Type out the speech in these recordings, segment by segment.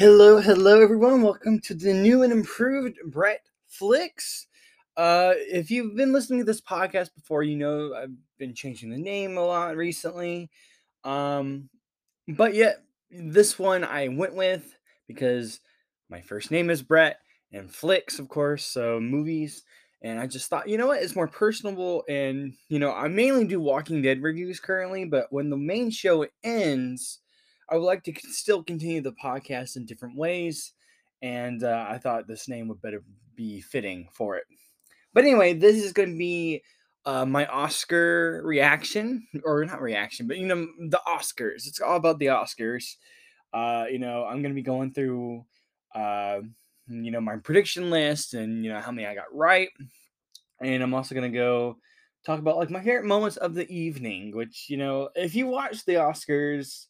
Hello, hello, everyone. Welcome to the new and improved Brett Flicks. Uh, if you've been listening to this podcast before, you know I've been changing the name a lot recently. Um, but yet this one I went with because my first name is Brett and Flicks, of course, so movies. And I just thought, you know what, it's more personable. And, you know, I mainly do Walking Dead reviews currently, but when the main show ends, I would like to still continue the podcast in different ways. And uh, I thought this name would better be fitting for it. But anyway, this is going to be uh, my Oscar reaction, or not reaction, but you know, the Oscars. It's all about the Oscars. Uh, you know, I'm going to be going through, uh, you know, my prediction list and, you know, how many I got right. And I'm also going to go talk about like my favorite moments of the evening, which, you know, if you watch the Oscars,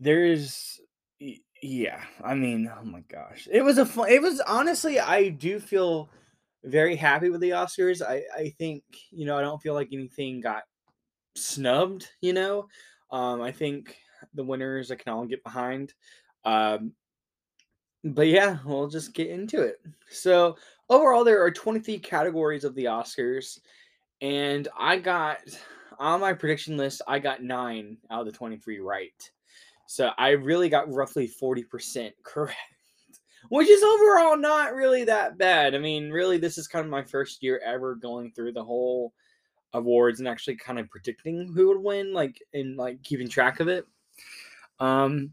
there's yeah, I mean, oh my gosh. It was a fun it was honestly I do feel very happy with the Oscars. I I think, you know, I don't feel like anything got snubbed, you know. Um I think the winners I can all get behind. Um but yeah, we'll just get into it. So, overall there are 23 categories of the Oscars and I got on my prediction list, I got 9 out of the 23 right. So I really got roughly 40% correct, which is overall not really that bad. I mean, really, this is kind of my first year ever going through the whole awards and actually kind of predicting who would win, like, and like keeping track of it. Um,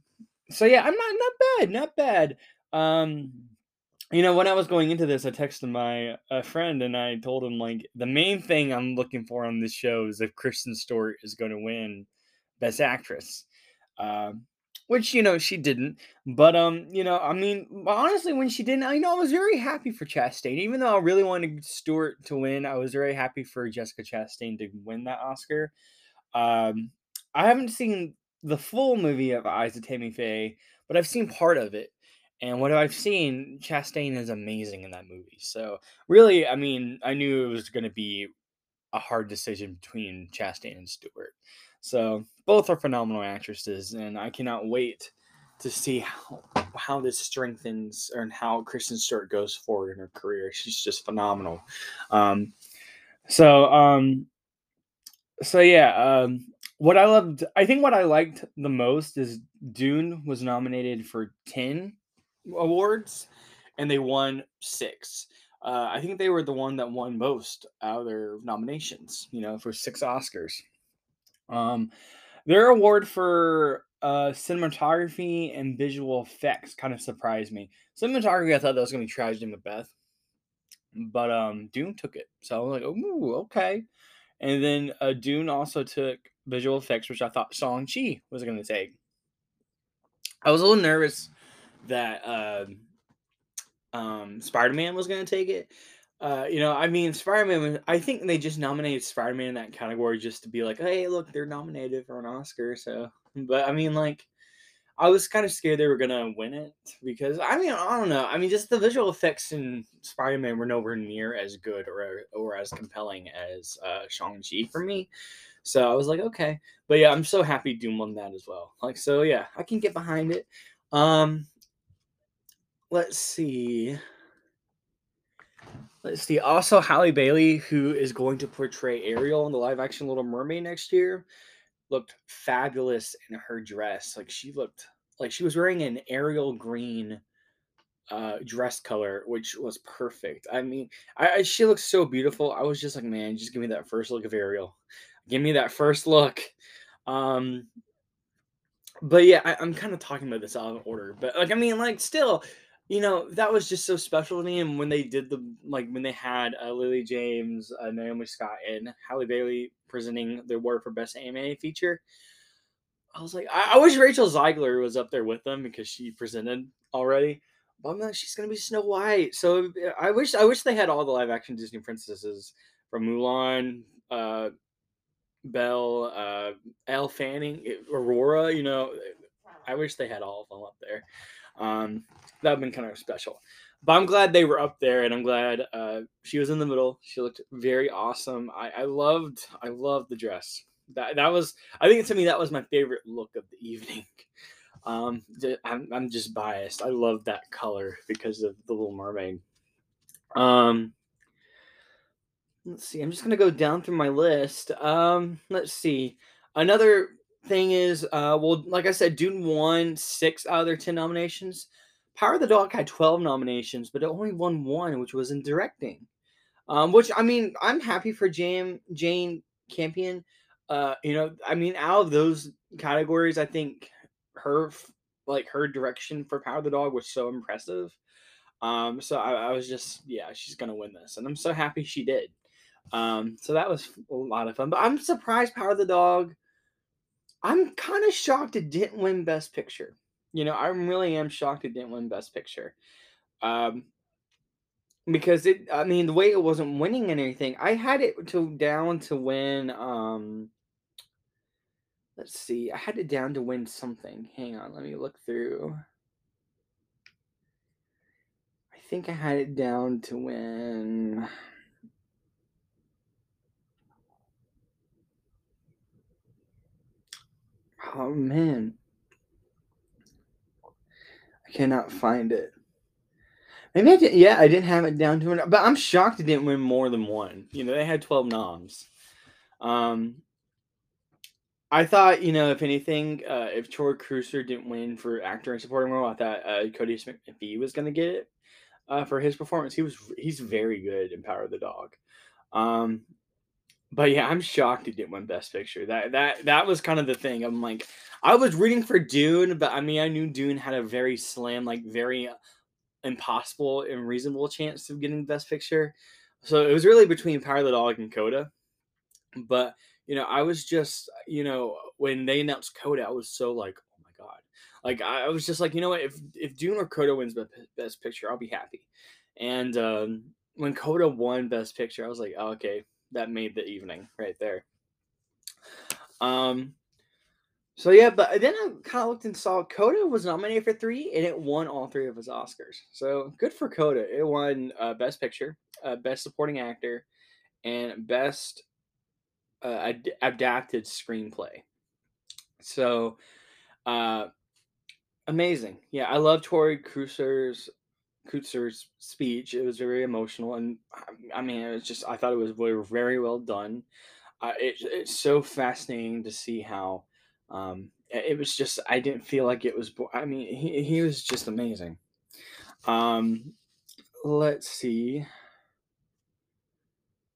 so yeah, I'm not not bad, not bad. Um, you know, when I was going into this, I texted my a friend and I told him like the main thing I'm looking for on this show is if Kristen Stewart is going to win Best Actress. Um, which you know she didn't, but um, you know, I mean, honestly, when she didn't, I know I was very happy for Chastain. Even though I really wanted Stewart to win, I was very happy for Jessica Chastain to win that Oscar. Um, I haven't seen the full movie of Eyes of Tammy Faye, but I've seen part of it. And what I've seen, Chastain is amazing in that movie. So really, I mean, I knew it was going to be a hard decision between Chastain and Stewart. So both are phenomenal actresses, and I cannot wait to see how, how this strengthens and how Kristen Stewart goes forward in her career. She's just phenomenal. Um, so um, so yeah, um, what I loved, I think what I liked the most is Dune was nominated for ten awards, and they won six. Uh, I think they were the one that won most out of their nominations. You know, for six Oscars. Um, their award for uh, cinematography and visual effects kind of surprised me. Cinematography, I thought that was going to be Tragedy Macbeth, but um, Dune took it. So I was like, oh, okay. And then uh, Dune also took visual effects, which I thought Shang-Chi was going to take. I was a little nervous that uh, um, Spider-Man was going to take it, uh, you know, I mean, Spider Man. I think they just nominated Spider Man in that category just to be like, hey, look, they're nominated for an Oscar. So, but I mean, like, I was kind of scared they were gonna win it because I mean, I don't know. I mean, just the visual effects in Spider Man were nowhere near as good or or as compelling as uh, Shang Chi for me. So I was like, okay, but yeah, I'm so happy Dune won that as well. Like, so yeah, I can get behind it. Um, let's see. Let's see. Also, Halle Bailey, who is going to portray Ariel in the live action Little Mermaid next year, looked fabulous in her dress. Like she looked like she was wearing an Ariel green uh, dress color, which was perfect. I mean, I, I, she looks so beautiful. I was just like, man, just give me that first look of Ariel. Give me that first look. Um, but yeah, I, I'm kind of talking about this out of order. But like, I mean, like, still, you know that was just so special to me and when they did the like when they had uh, lily james uh, naomi scott and halle bailey presenting the award for best animated feature i was like I, I, wish rachel zegler was up there with them because she presented already but I'm like, she's gonna be snow white. So i wish i wish they had all the live action disney princesses from mulan uh belle uh elle fanning aurora you know i wish they had all of them up there um, that would have been kind of special. But I'm glad they were up there, and I'm glad uh, she was in the middle. She looked very awesome. I, I loved, I loved the dress. That that was, I think to me that was my favorite look of the evening. Um, I'm, I'm just biased. I love that color because of the Little Mermaid. Um, let's see. I'm just gonna go down through my list. Um, let's see. Another thing is, uh, well, like I said, Dune won six out of their ten nominations. Power of the Dog had twelve nominations, but it only won one, which was in directing. Um, which I mean, I'm happy for Jane Jane Campion. Uh, you know, I mean, out of those categories, I think her like her direction for Power of the Dog was so impressive. Um, so I, I was just yeah, she's gonna win this, and I'm so happy she did. Um, so that was a lot of fun. But I'm surprised Power of the Dog. I'm kind of shocked it didn't win Best Picture. You know, I really am shocked it didn't win Best Picture. Um, because it, I mean, the way it wasn't winning anything, I had it to down to win. Um, let's see, I had it down to win something. Hang on, let me look through. I think I had it down to win. Oh man. I cannot find it. Maybe I did. Yeah, I didn't have it down to it, but I'm shocked it didn't win more than one. You know, they had 12 noms. Um, I thought, you know, if anything, uh, if Troy Kotsur didn't win for actor and supporting role, I thought uh, Kodi Smit-McPhee was going to get it uh, for his performance. He was he's very good in Power of the Dog. Um, but yeah, I'm shocked he didn't win Best Picture. That that that was kind of the thing. I'm like, I was reading for Dune, but I mean, I knew Dune had a very slam, like very impossible and reasonable chance of getting Best Picture. So it was really between Power of the Dog and Coda. But you know, I was just, you know, when they announced Coda, I was so like, oh my god, like I was just like, you know what, if if Dune or Coda wins Best Picture, I'll be happy. And um, when Coda won Best Picture, I was like, oh, okay, that made the evening right there. Um, so yeah, but then I kind of looked and saw Coda was nominated for three, and it won all three of his Oscars. So good for Coda. It won uh, Best Picture, uh, Best Supporting Actor, and Best uh, ad- Adapted Screenplay. So, uh, amazing. Yeah, I love Troy Kotsur's Kotsur's speech. It was very emotional, and I mean, it was just I thought it was very, very well done. Uh, it, it's so fascinating to see how um, it was just I didn't feel like it was. I mean, he he was just amazing. Um, let's see.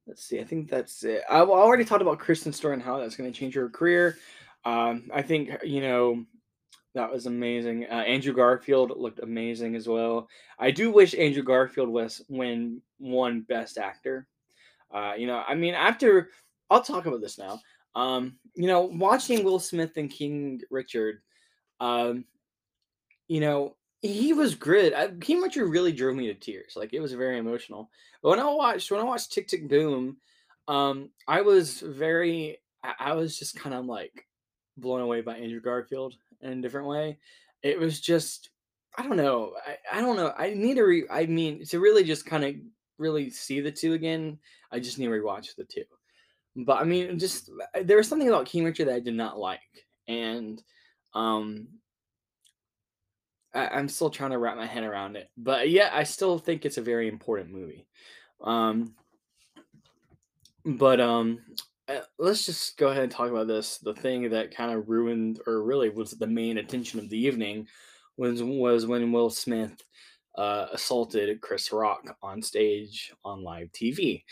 Let's see. I think that's it. I already talked about Kristen Stewart and how that's going to change her career. Um, I think you know that was amazing. Uh, Andrew Garfield looked amazing as well. I do wish Andrew Garfield was when won Best Actor. Uh, you know, I mean, after I'll talk about this now. Um, you know, watching Will Smith and King Richard, um, you know, he was good. I, King Richard really drove me to tears. Like it was very emotional. But when I watched when I watched Tick Tick Boom, um, I was very I, I was just kind of like blown away by Andrew Garfield in a different way. It was just I don't know. I, I don't know. I need to re I mean to really just kind of really see the two again, I just need to rewatch the two. But I mean just there was something about King Richard that I did not like. And um I, am still trying to wrap my head around it. But yeah, I still think it's a very important movie. Um but um uh, let's just go ahead and talk about this. The thing that kind of ruined, or really was the main attention of the evening, was was when Will Smith uh, assaulted Chris Rock on stage on live TV.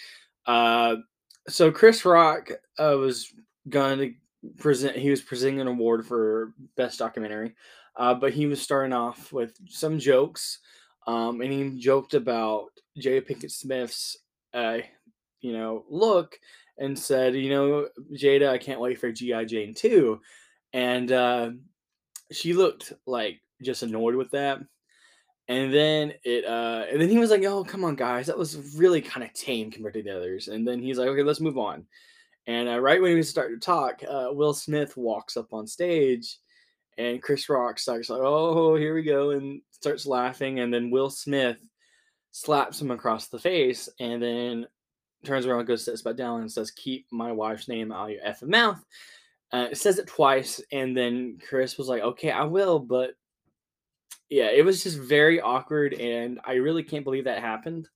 Uh, so Chris Rock uh, was going to present. He was presenting an award for best documentary, uh, but he was starting off with some jokes, um, and he joked about Jada Pinkett Smith's, you know, look and said, you know, Jada, I can't wait for G.I. Jane 2. And uh, she looked like just annoyed with that. And then it, uh, and then he was like, "Oh, come on, guys, that was really kind of tame compared to the others." And then he's like, "Okay, let's move on." And uh, right when he was starting to talk, uh, Will Smith walks up on stage, and Chris Rock starts like, "Oh, here we go," and starts laughing. And then Will Smith slaps him across the face, and then turns around, goes sits back down, and says, "Keep my wife's name out of your effing mouth." Uh, it says it twice, and then Chris was like, "Okay, I will," but yeah, it was just very awkward, and I really can't believe that happened.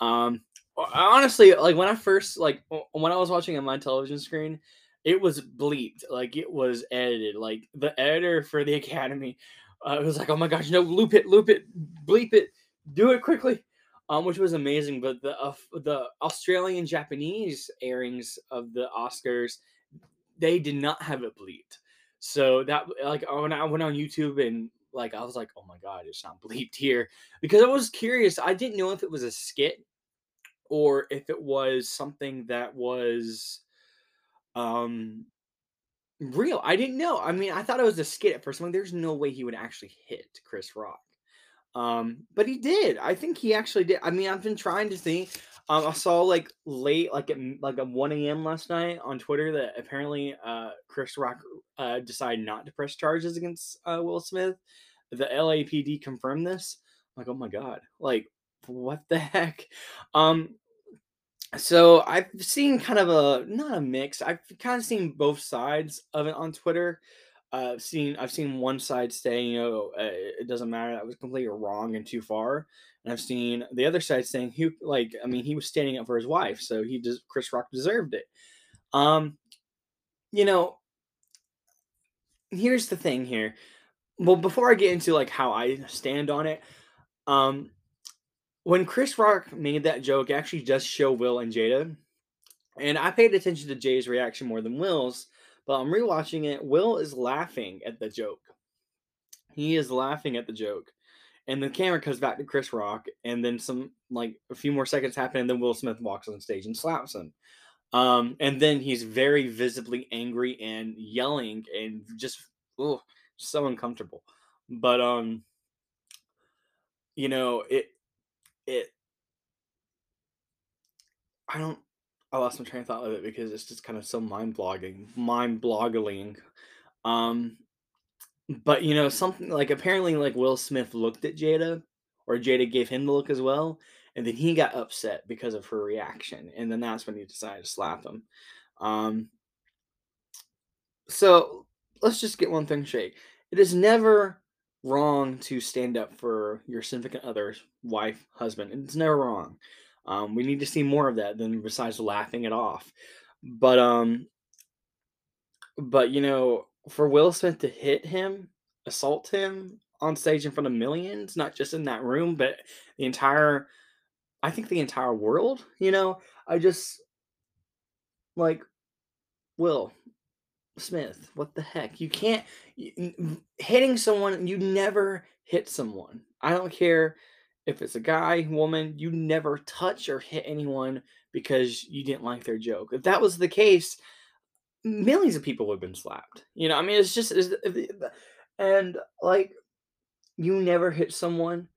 Um, honestly, like when I first like when I was watching on my television screen, it was bleeped, like it was edited. Like the editor for the Academy uh, was like, "Oh my gosh, no, loop it, loop it, bleep it, do it quickly." Um, which was amazing, but the uh, the Australian Japanese airings of the Oscars, they did not have it bleeped. So that like when I went on YouTube and like I was like, oh my god, it's not bleeped here because I was curious. I didn't know if it was a skit or if it was something that was um real. I didn't know. I mean, I thought it was a skit at first. I'm like, there's no way he would actually hit Chris Rock. Um, but he did. I think he actually did. I mean, I've been trying to think. Um, I saw like late, like at like at 1 a.m. last night on Twitter that apparently uh, Chris Rock uh, decided not to press charges against uh, Will Smith. The LAPD confirmed this. I'm like, oh my god, like what the heck? Um, so I've seen kind of a not a mix. I've kind of seen both sides of it on Twitter. I've seen I've seen one side saying you know uh, it doesn't matter that was completely wrong and too far, and I've seen the other side saying he like I mean he was standing up for his wife, so he does Chris Rock deserved it. Um, you know, here's the thing here. Well, before I get into like how I stand on it, um, when Chris Rock made that joke, actually just show Will and Jada, and I paid attention to Jay's reaction more than Will's but I'm rewatching it. Will is laughing at the joke. He is laughing at the joke. And the camera comes back to Chris Rock, and then some like a few more seconds happen, and then Will Smith walks on stage and slaps him. Um, and then he's very visibly angry and yelling and just oh, so uncomfortable. But um, you know, it it I don't I lost my train of thought with it because it's just kind of so mind blogging, mind bloggling. Um, but you know, something like apparently, like Will Smith looked at Jada, or Jada gave him the look as well, and then he got upset because of her reaction, and then that's when he decided to slap him. Um, so let's just get one thing straight: it is never wrong to stand up for your significant other's wife, husband. It's never wrong. Um, we need to see more of that than besides laughing it off. But um, but you know, for Will Smith to hit him, assault him on stage in front of millions, not just in that room, but the entire, I think the entire world. You know, I just like Will Smith. What the heck? You can't hitting someone. You never hit someone. I don't care if it's a guy, woman, you never touch or hit anyone because you didn't like their joke. If that was the case, millions of people would have been slapped. You know, I mean, it's just, it's, and like, you never hit someone.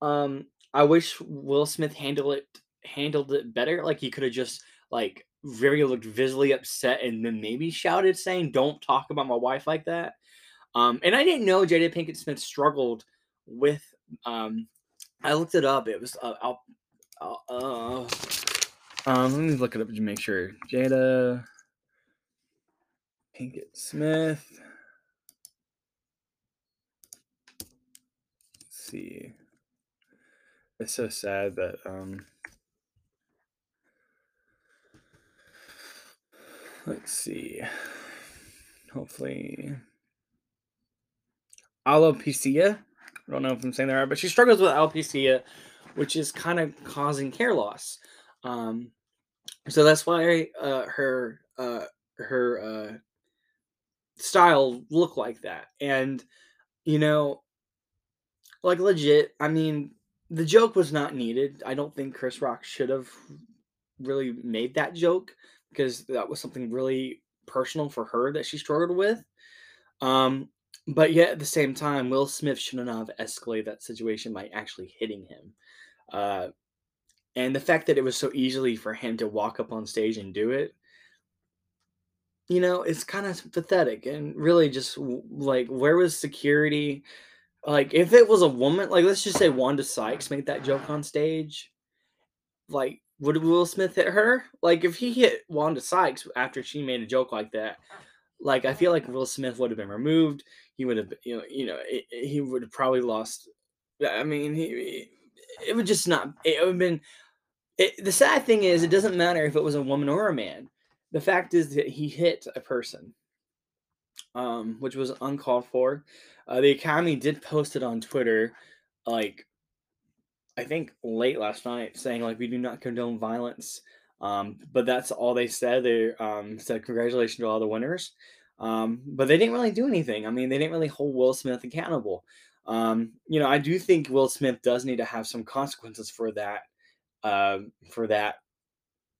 Um, I wish Will Smith handled it handled it better. Like he could have just like very looked visibly upset and then maybe shouted saying, "Don't talk about my wife like that." Um, and I didn't know Jada Pinkett Smith struggled with um, I looked it up. It was uh, I'll, uh, um, let me look it up to make sure. Jada Pinkett Smith. Let's see. It's so sad that um. Let's see. Hopefully, alopecia I don't know if I'm saying that right, but she struggles with alopecia, which is kind of causing hair loss. Um, so that's why uh, her uh, her uh, style look like that. And you know, like legit, I mean, the joke was not needed. I don't think Chris Rock should have really made that joke because that was something really personal for her that she struggled with. Um, but yet at the same time, Will Smith shouldn't have escalated that situation by actually hitting him. Uh, and the fact that it was so easily for him to walk up on stage and do it, you know, it's kind of pathetic and really just like, where was security? Like, if it was a woman, like, let's just say Wanda Sykes made that joke on stage, like, would Will Smith hit her? Like, if he hit Wanda Sykes after she made a joke like that, like I feel like Will Smith would have been removed. He would have, you know, you know, it, he would have probably lost. I mean, he- it would just not. It would have been. It, the sad thing is, it doesn't matter if it was a woman or a man. The fact is that he hit a person, um, which was uncalled for. Uh, the Academy did post it on Twitter, like I think late last night, saying like we do not condone violence. Um, but that's all they said. They um, said congratulations to all the winners. Um, but they didn't really do anything. I mean, they didn't really hold Will Smith accountable. Um, you know, I do think Will Smith does need to have some consequences for that. Uh, for that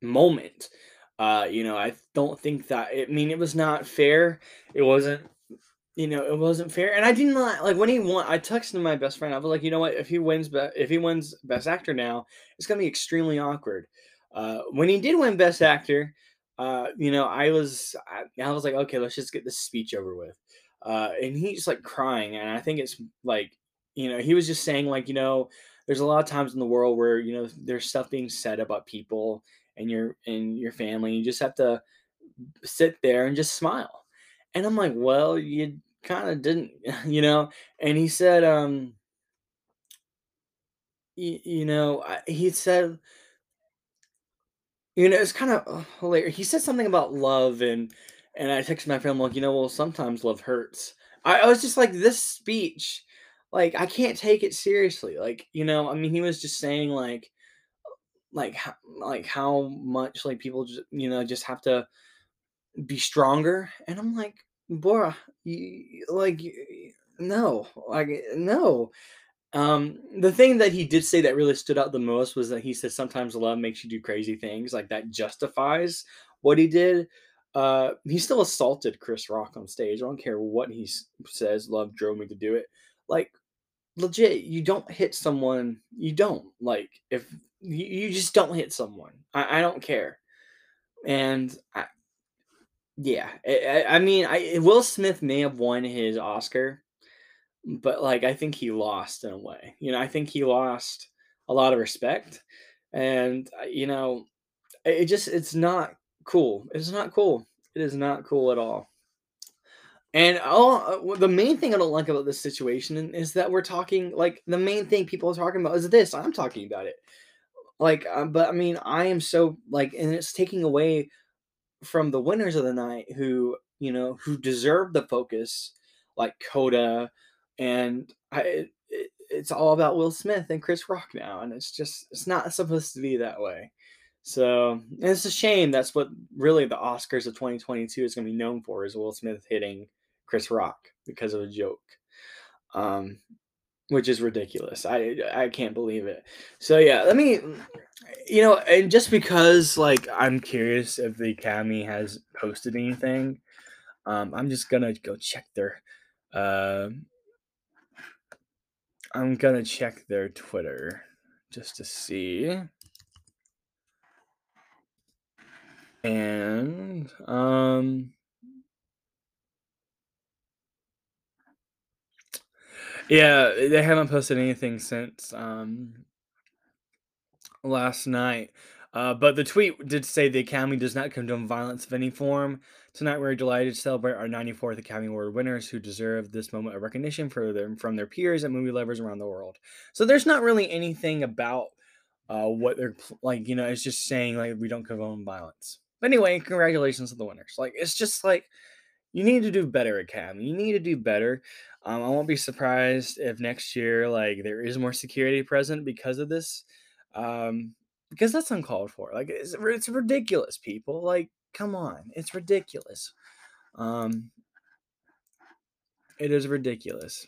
moment. Uh, you know, I don't think that. I mean, it was not fair. It wasn't. You know, it wasn't fair, and I did not like when he won. I texted my best friend. I was like, you know what? If he wins, be- if he wins Best Actor now, it's gonna be extremely awkward. Uh, when he did win Best Actor, uh, you know, I was, I, I was like, okay, let's just get this speech over with. Uh, and he's like crying, and I think it's like, you know, he was just saying like, you know, there's a lot of times in the world where you know there's stuff being said about people and your and your family. You just have to sit there and just smile. And I'm like, well, you kind of didn't, you know. And he said, um, you, you know, I- he said, you know, it's kind of hilarious. He said something about love, and and I texted my friend like, you know, well, sometimes love hurts. I, I was just like, this speech, like, I can't take it seriously. Like, you know, I mean, he was just saying like, like, like how much like people, just, you know, just have to be stronger. And I'm like, Bora, you, like, no, like, no. Um, the thing that he did say that really stood out the most was that he said sometimes love makes you do crazy things, like that justifies what he did. Uh, he still assaulted Chris Rock on stage. I don't care what he says. Love drove me to do it. Like legit, you don't hit someone. You don't like if you, you just don't hit someone. I, I don't care. And I, yeah, I, I mean, I Will Smith may have won his Oscar but like I think he lost in a way. You know, I think he lost a lot of respect, and uh, you know, it just it's not cool. It's not cool. It is not cool at all. And all uh, the main thing I don't like about this situation is that we're talking like the main thing people are talking about is this. I'm talking about it. Like, um, but I mean, I am so like, and it's taking away from the winners of the night who you know who deserve the focus like coda and i it, it- it's all about will smith and chris rock now and it's just it's not supposed to be that way. So it's a shame that's what really the oscars of 2022 is going to be known for is will smith hitting chris rock because of a joke um which is ridiculous. I i can't believe it. So yeah let me you know, and just because like I'm curious if the Academy has posted anything, um, I'm just gonna go check their uh, I'm gonna check their Twitter just to see. And um yeah, they haven't posted anything since um last night. Uh, but the tweet did say the Academy does not condone violence of any form. Tonight, we're delighted to celebrate our 94th Academy Award winners who deserve this moment of recognition for them from their peers and movie lovers around the world. So there's not really anything about uh, what they're like. You know, it's just saying like we don't condone violence. But anyway, congratulations to the winners. Like it's just like you need to do better, Academy. You need to do better. Um, I won't be surprised if next year like there is more security present because of this um, because that's uncalled for. Like it's it's ridiculous, people. Like, come on, it's ridiculous. Um, it is ridiculous.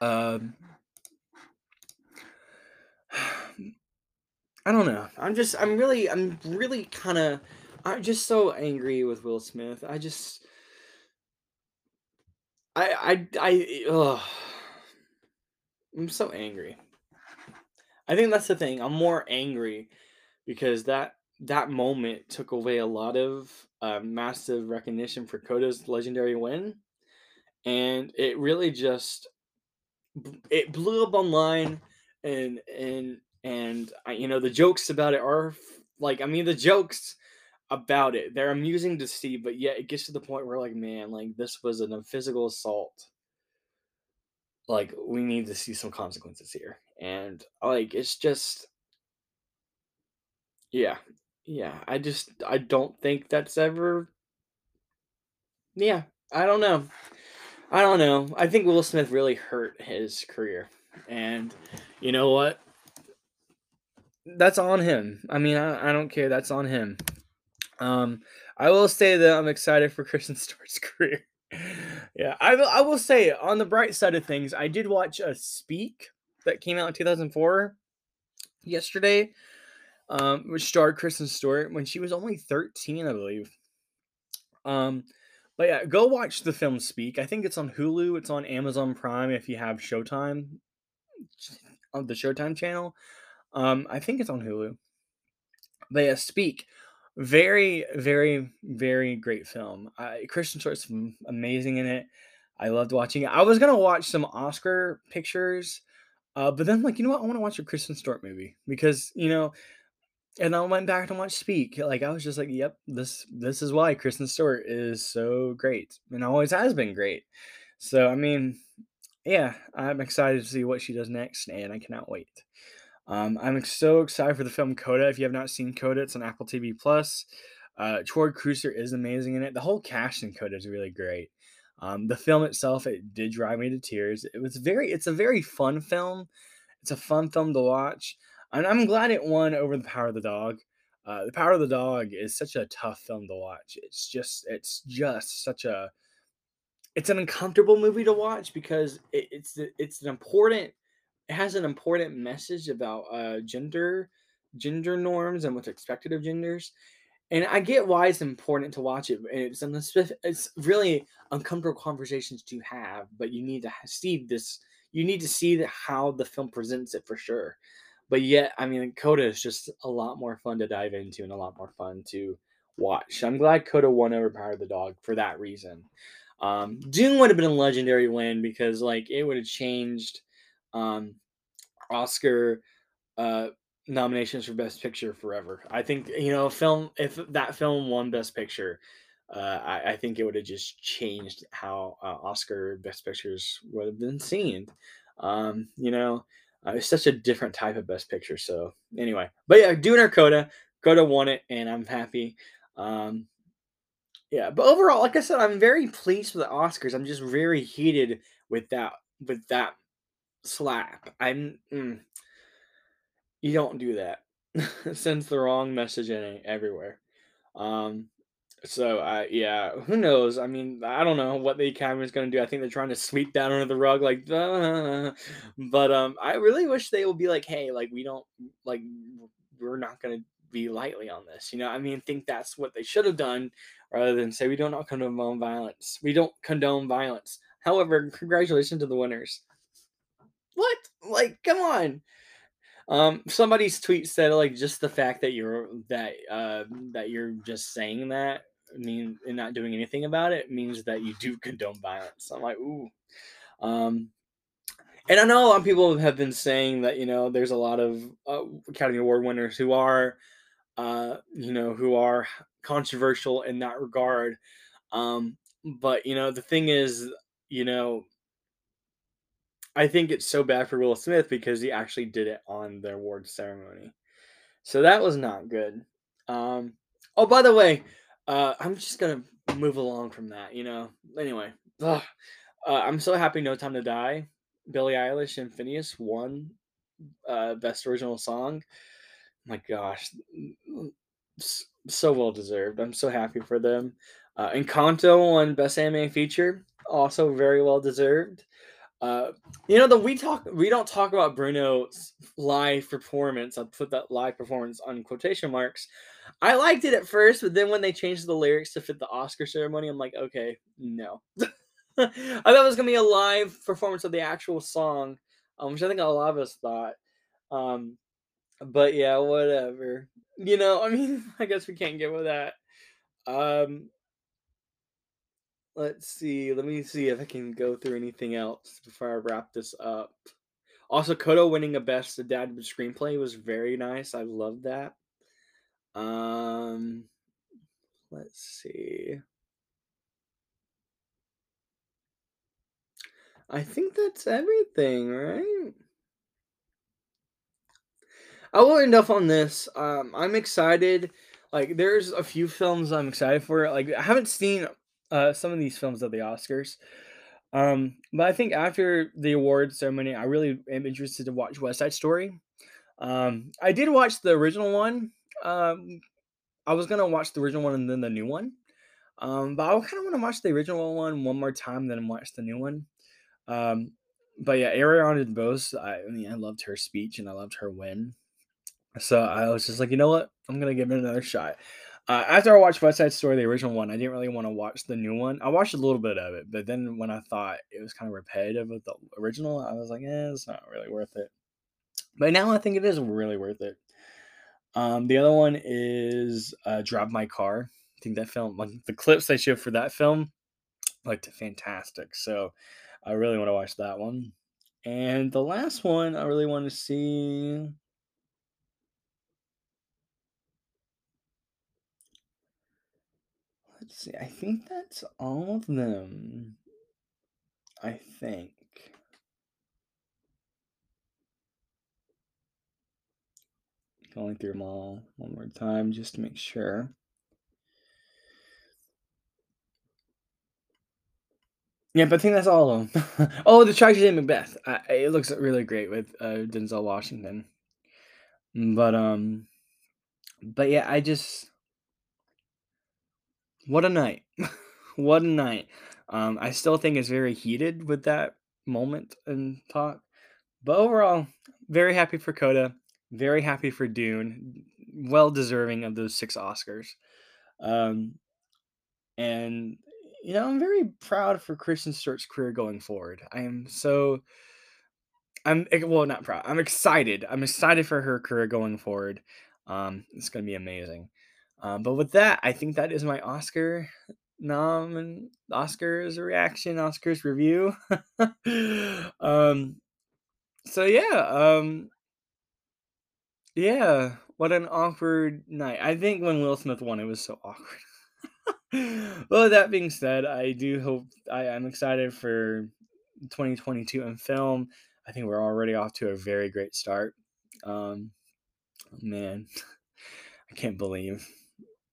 Um, I don't know. I'm just, I'm really, I'm really kind of, I'm just so angry with Will Smith. I just, I, I, I, ugh. I'm so angry. I think that's the thing. I'm more angry because that that moment took away a lot of uh, massive recognition for Coda's legendary win, and it really just it blew up online, and and and I, you know the jokes about it are like I mean the jokes about it. They're amusing to see, but yet it gets to the point where like, man, like this was a physical assault. Like we need to see some consequences here. And like it's just yeah. Yeah, I just I don't think that's ever Yeah, I don't know. I don't know. I think Will Smith really hurt his career. And you know what? That's on him. I mean, I, I don't care. That's on him. Um, I will say that I'm excited for Kristen Stewart's career. yeah, I. I will say on the bright side of things, I did watch a Speak that came out in 2004 yesterday, um, which starred Kristen Stewart when she was only 13, I believe. Um, but yeah, go watch the film Speak. I think it's on Hulu. It's on Amazon Prime if you have Showtime on the Showtime channel. Um, I think it's on Hulu. But yeah, Speak very, very, very great film. Kristen Stewart's amazing in it. I loved watching it. I was gonna watch some Oscar pictures, uh, but then like you know what, I want to watch a Kristen Stewart movie because you know, and I went back to watch Speak. Like I was just like, yep, this this is why Kristen Stewart is so great and always has been great. So I mean, yeah, I'm excited to see what she does next, and I cannot wait. Um, I'm so excited for the film Coda. If you have not seen Coda, it's on Apple TV Plus. Uh, Troy Kotsur is amazing in it. The whole cast in Coda is really great. Um, the film itself, it did drive me to tears. It was very, it's a very fun film. It's a fun film to watch, and I'm glad it won over The Power of the Dog. Uh, the Power of the Dog is such a tough film to watch. It's just, it's just such a, it's an uncomfortable movie to watch because it, it's it's an important it has an important message about uh, gender gender norms and what's expected of genders and i get why it's important to watch it it's it's really uncomfortable conversations to have but you need to see this you need to see how the film presents it for sure. But yet i mean coda is just a lot more fun to dive into and a lot more fun to watch. I'm glad coda won over power of the dog for that reason. Um dune would have been a legendary win because like it would have changed um, Oscar uh, nominations for Best Picture forever. I think you know, film if that film won Best Picture, uh, I, I, think it would have just changed how uh, Oscar Best Pictures would have been seen. Um, you know, uh, it's such a different type of Best Picture. So anyway, but yeah, doing our Coda, Coda won it, and I'm happy. Um, yeah, but overall, like I said, I'm very pleased with the Oscars. I'm just very heated with that with that slap. I'm. Mm, you don't do that. Sends the wrong message in everywhere. Um. So I yeah, who knows? I mean, I don't know what the Academy is going to do. I think they're trying to sweep that under the rug, like. Uh, but um, I really wish they would be like, hey, like we don't like we're not going to be lightly on this. You know, I mean, think that's what they should have done rather than say we do not condone violence. We don't condone violence. However, congratulations to the winners. What? Like, come on. Um, somebody's tweet said like just the fact that you're that uh that you're just saying that mean and not doing anything about it means that you do condone violence. I'm like, ooh. Um, and I know a lot of people have been saying that you know there's a lot of uh, Academy Award winners who are, uh, you know, who are controversial in that regard. Um, but you know the thing is, you know, I think it's so bad for Will Smith because he actually did it on the award ceremony. So that was not good. Um, oh, by the way, uh, I'm just gonna move along from that. You know. Anyway, uh, I'm so happy. No Time to Die. Billie Eilish and Finneas won uh, Best Original Song. My gosh, so well deserved. I'm so happy for them. Uh, Encanto won Best Anime Feature. Also very well deserved. Uh, you know, the we talk we don't talk about Bruno's live performance. I'll put that live performance on quotation marks. I liked it at first, but then when they changed the lyrics to fit the Oscar ceremony, I'm like, okay, no. I thought it was gonna be a live performance of the actual song, um, which I think a lot of us thought. Um, but yeah, whatever. You know, I mean, I guess we can't get with that. Um, Let's see. Let me see if I can go through anything else before I wrap this up. Also, Coda winning a best adapted screenplay was very nice. I love that. Um, let's see. I think that's everything, right? I will end up on this. Um, I'm excited. Like, there's a few films I'm excited for. Like, I haven't seen uh, some of these films at the Oscars. Um, but I think after the awards ceremony, I really am interested to watch West Side Story. Um, I did watch the original one. Um, I was gonna watch the original one and then the new one. Um, but I kind of want to watch the original one one more time than watch the new one. Um, but yeah, Ariana DeBose. I, I mean, I loved her speech and I loved her win. So I was just like, you know what? I'm gonna give it another shot. Uh, after I watched West Side Story, the original one, I didn't really want to watch the new one. I watched a little bit of it, but then when I thought it was kind of repetitive with the original, I was like, eh, it's not really worth it. But now I think it is really worth it. Um, the other one is uh, Drive My Car. I think that film, like the clips they showed for that film, looked fantastic. So I really want to watch that one. And the last one I really want to see. Let's see. I think that's all of them. I think. Going through them all one more time just to make sure. Yeah, but I think that's all of them. oh, the tragedy in Macbeth. It looks really great with uh, Denzel Washington. But um, but yeah, I just what a night, what a night. Um, I still think it's very heated with that moment and talk, but overall, very happy for Coda. Very happy for Dune. Well deserving of those six Oscars. Um, and you know, I'm very proud for Kristen Stewart's career going forward. I am so I'm well, not proud. I'm excited. I'm excited for her career going forward. Um, it's gonna be amazing. Um, but with that, I think that is my Oscar nom and Oscars reaction, Oscars review. um, so yeah, um, yeah. What an awkward night. I think when Will Smith won, it was so awkward. well, that being said, I do hope I am excited for 2022 in film. I think we're already off to a very great start. Um, man, I can't believe.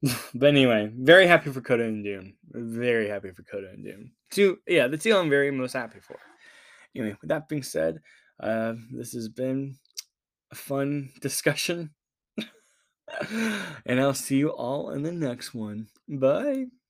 but anyway, very happy for Coda and Dune. Very happy for Coda and Dune. Two, yeah, the two I'm very most happy for. Anyway, with that being said, uh, this has been a fun discussion. and I'll see you all in the next one. Bye.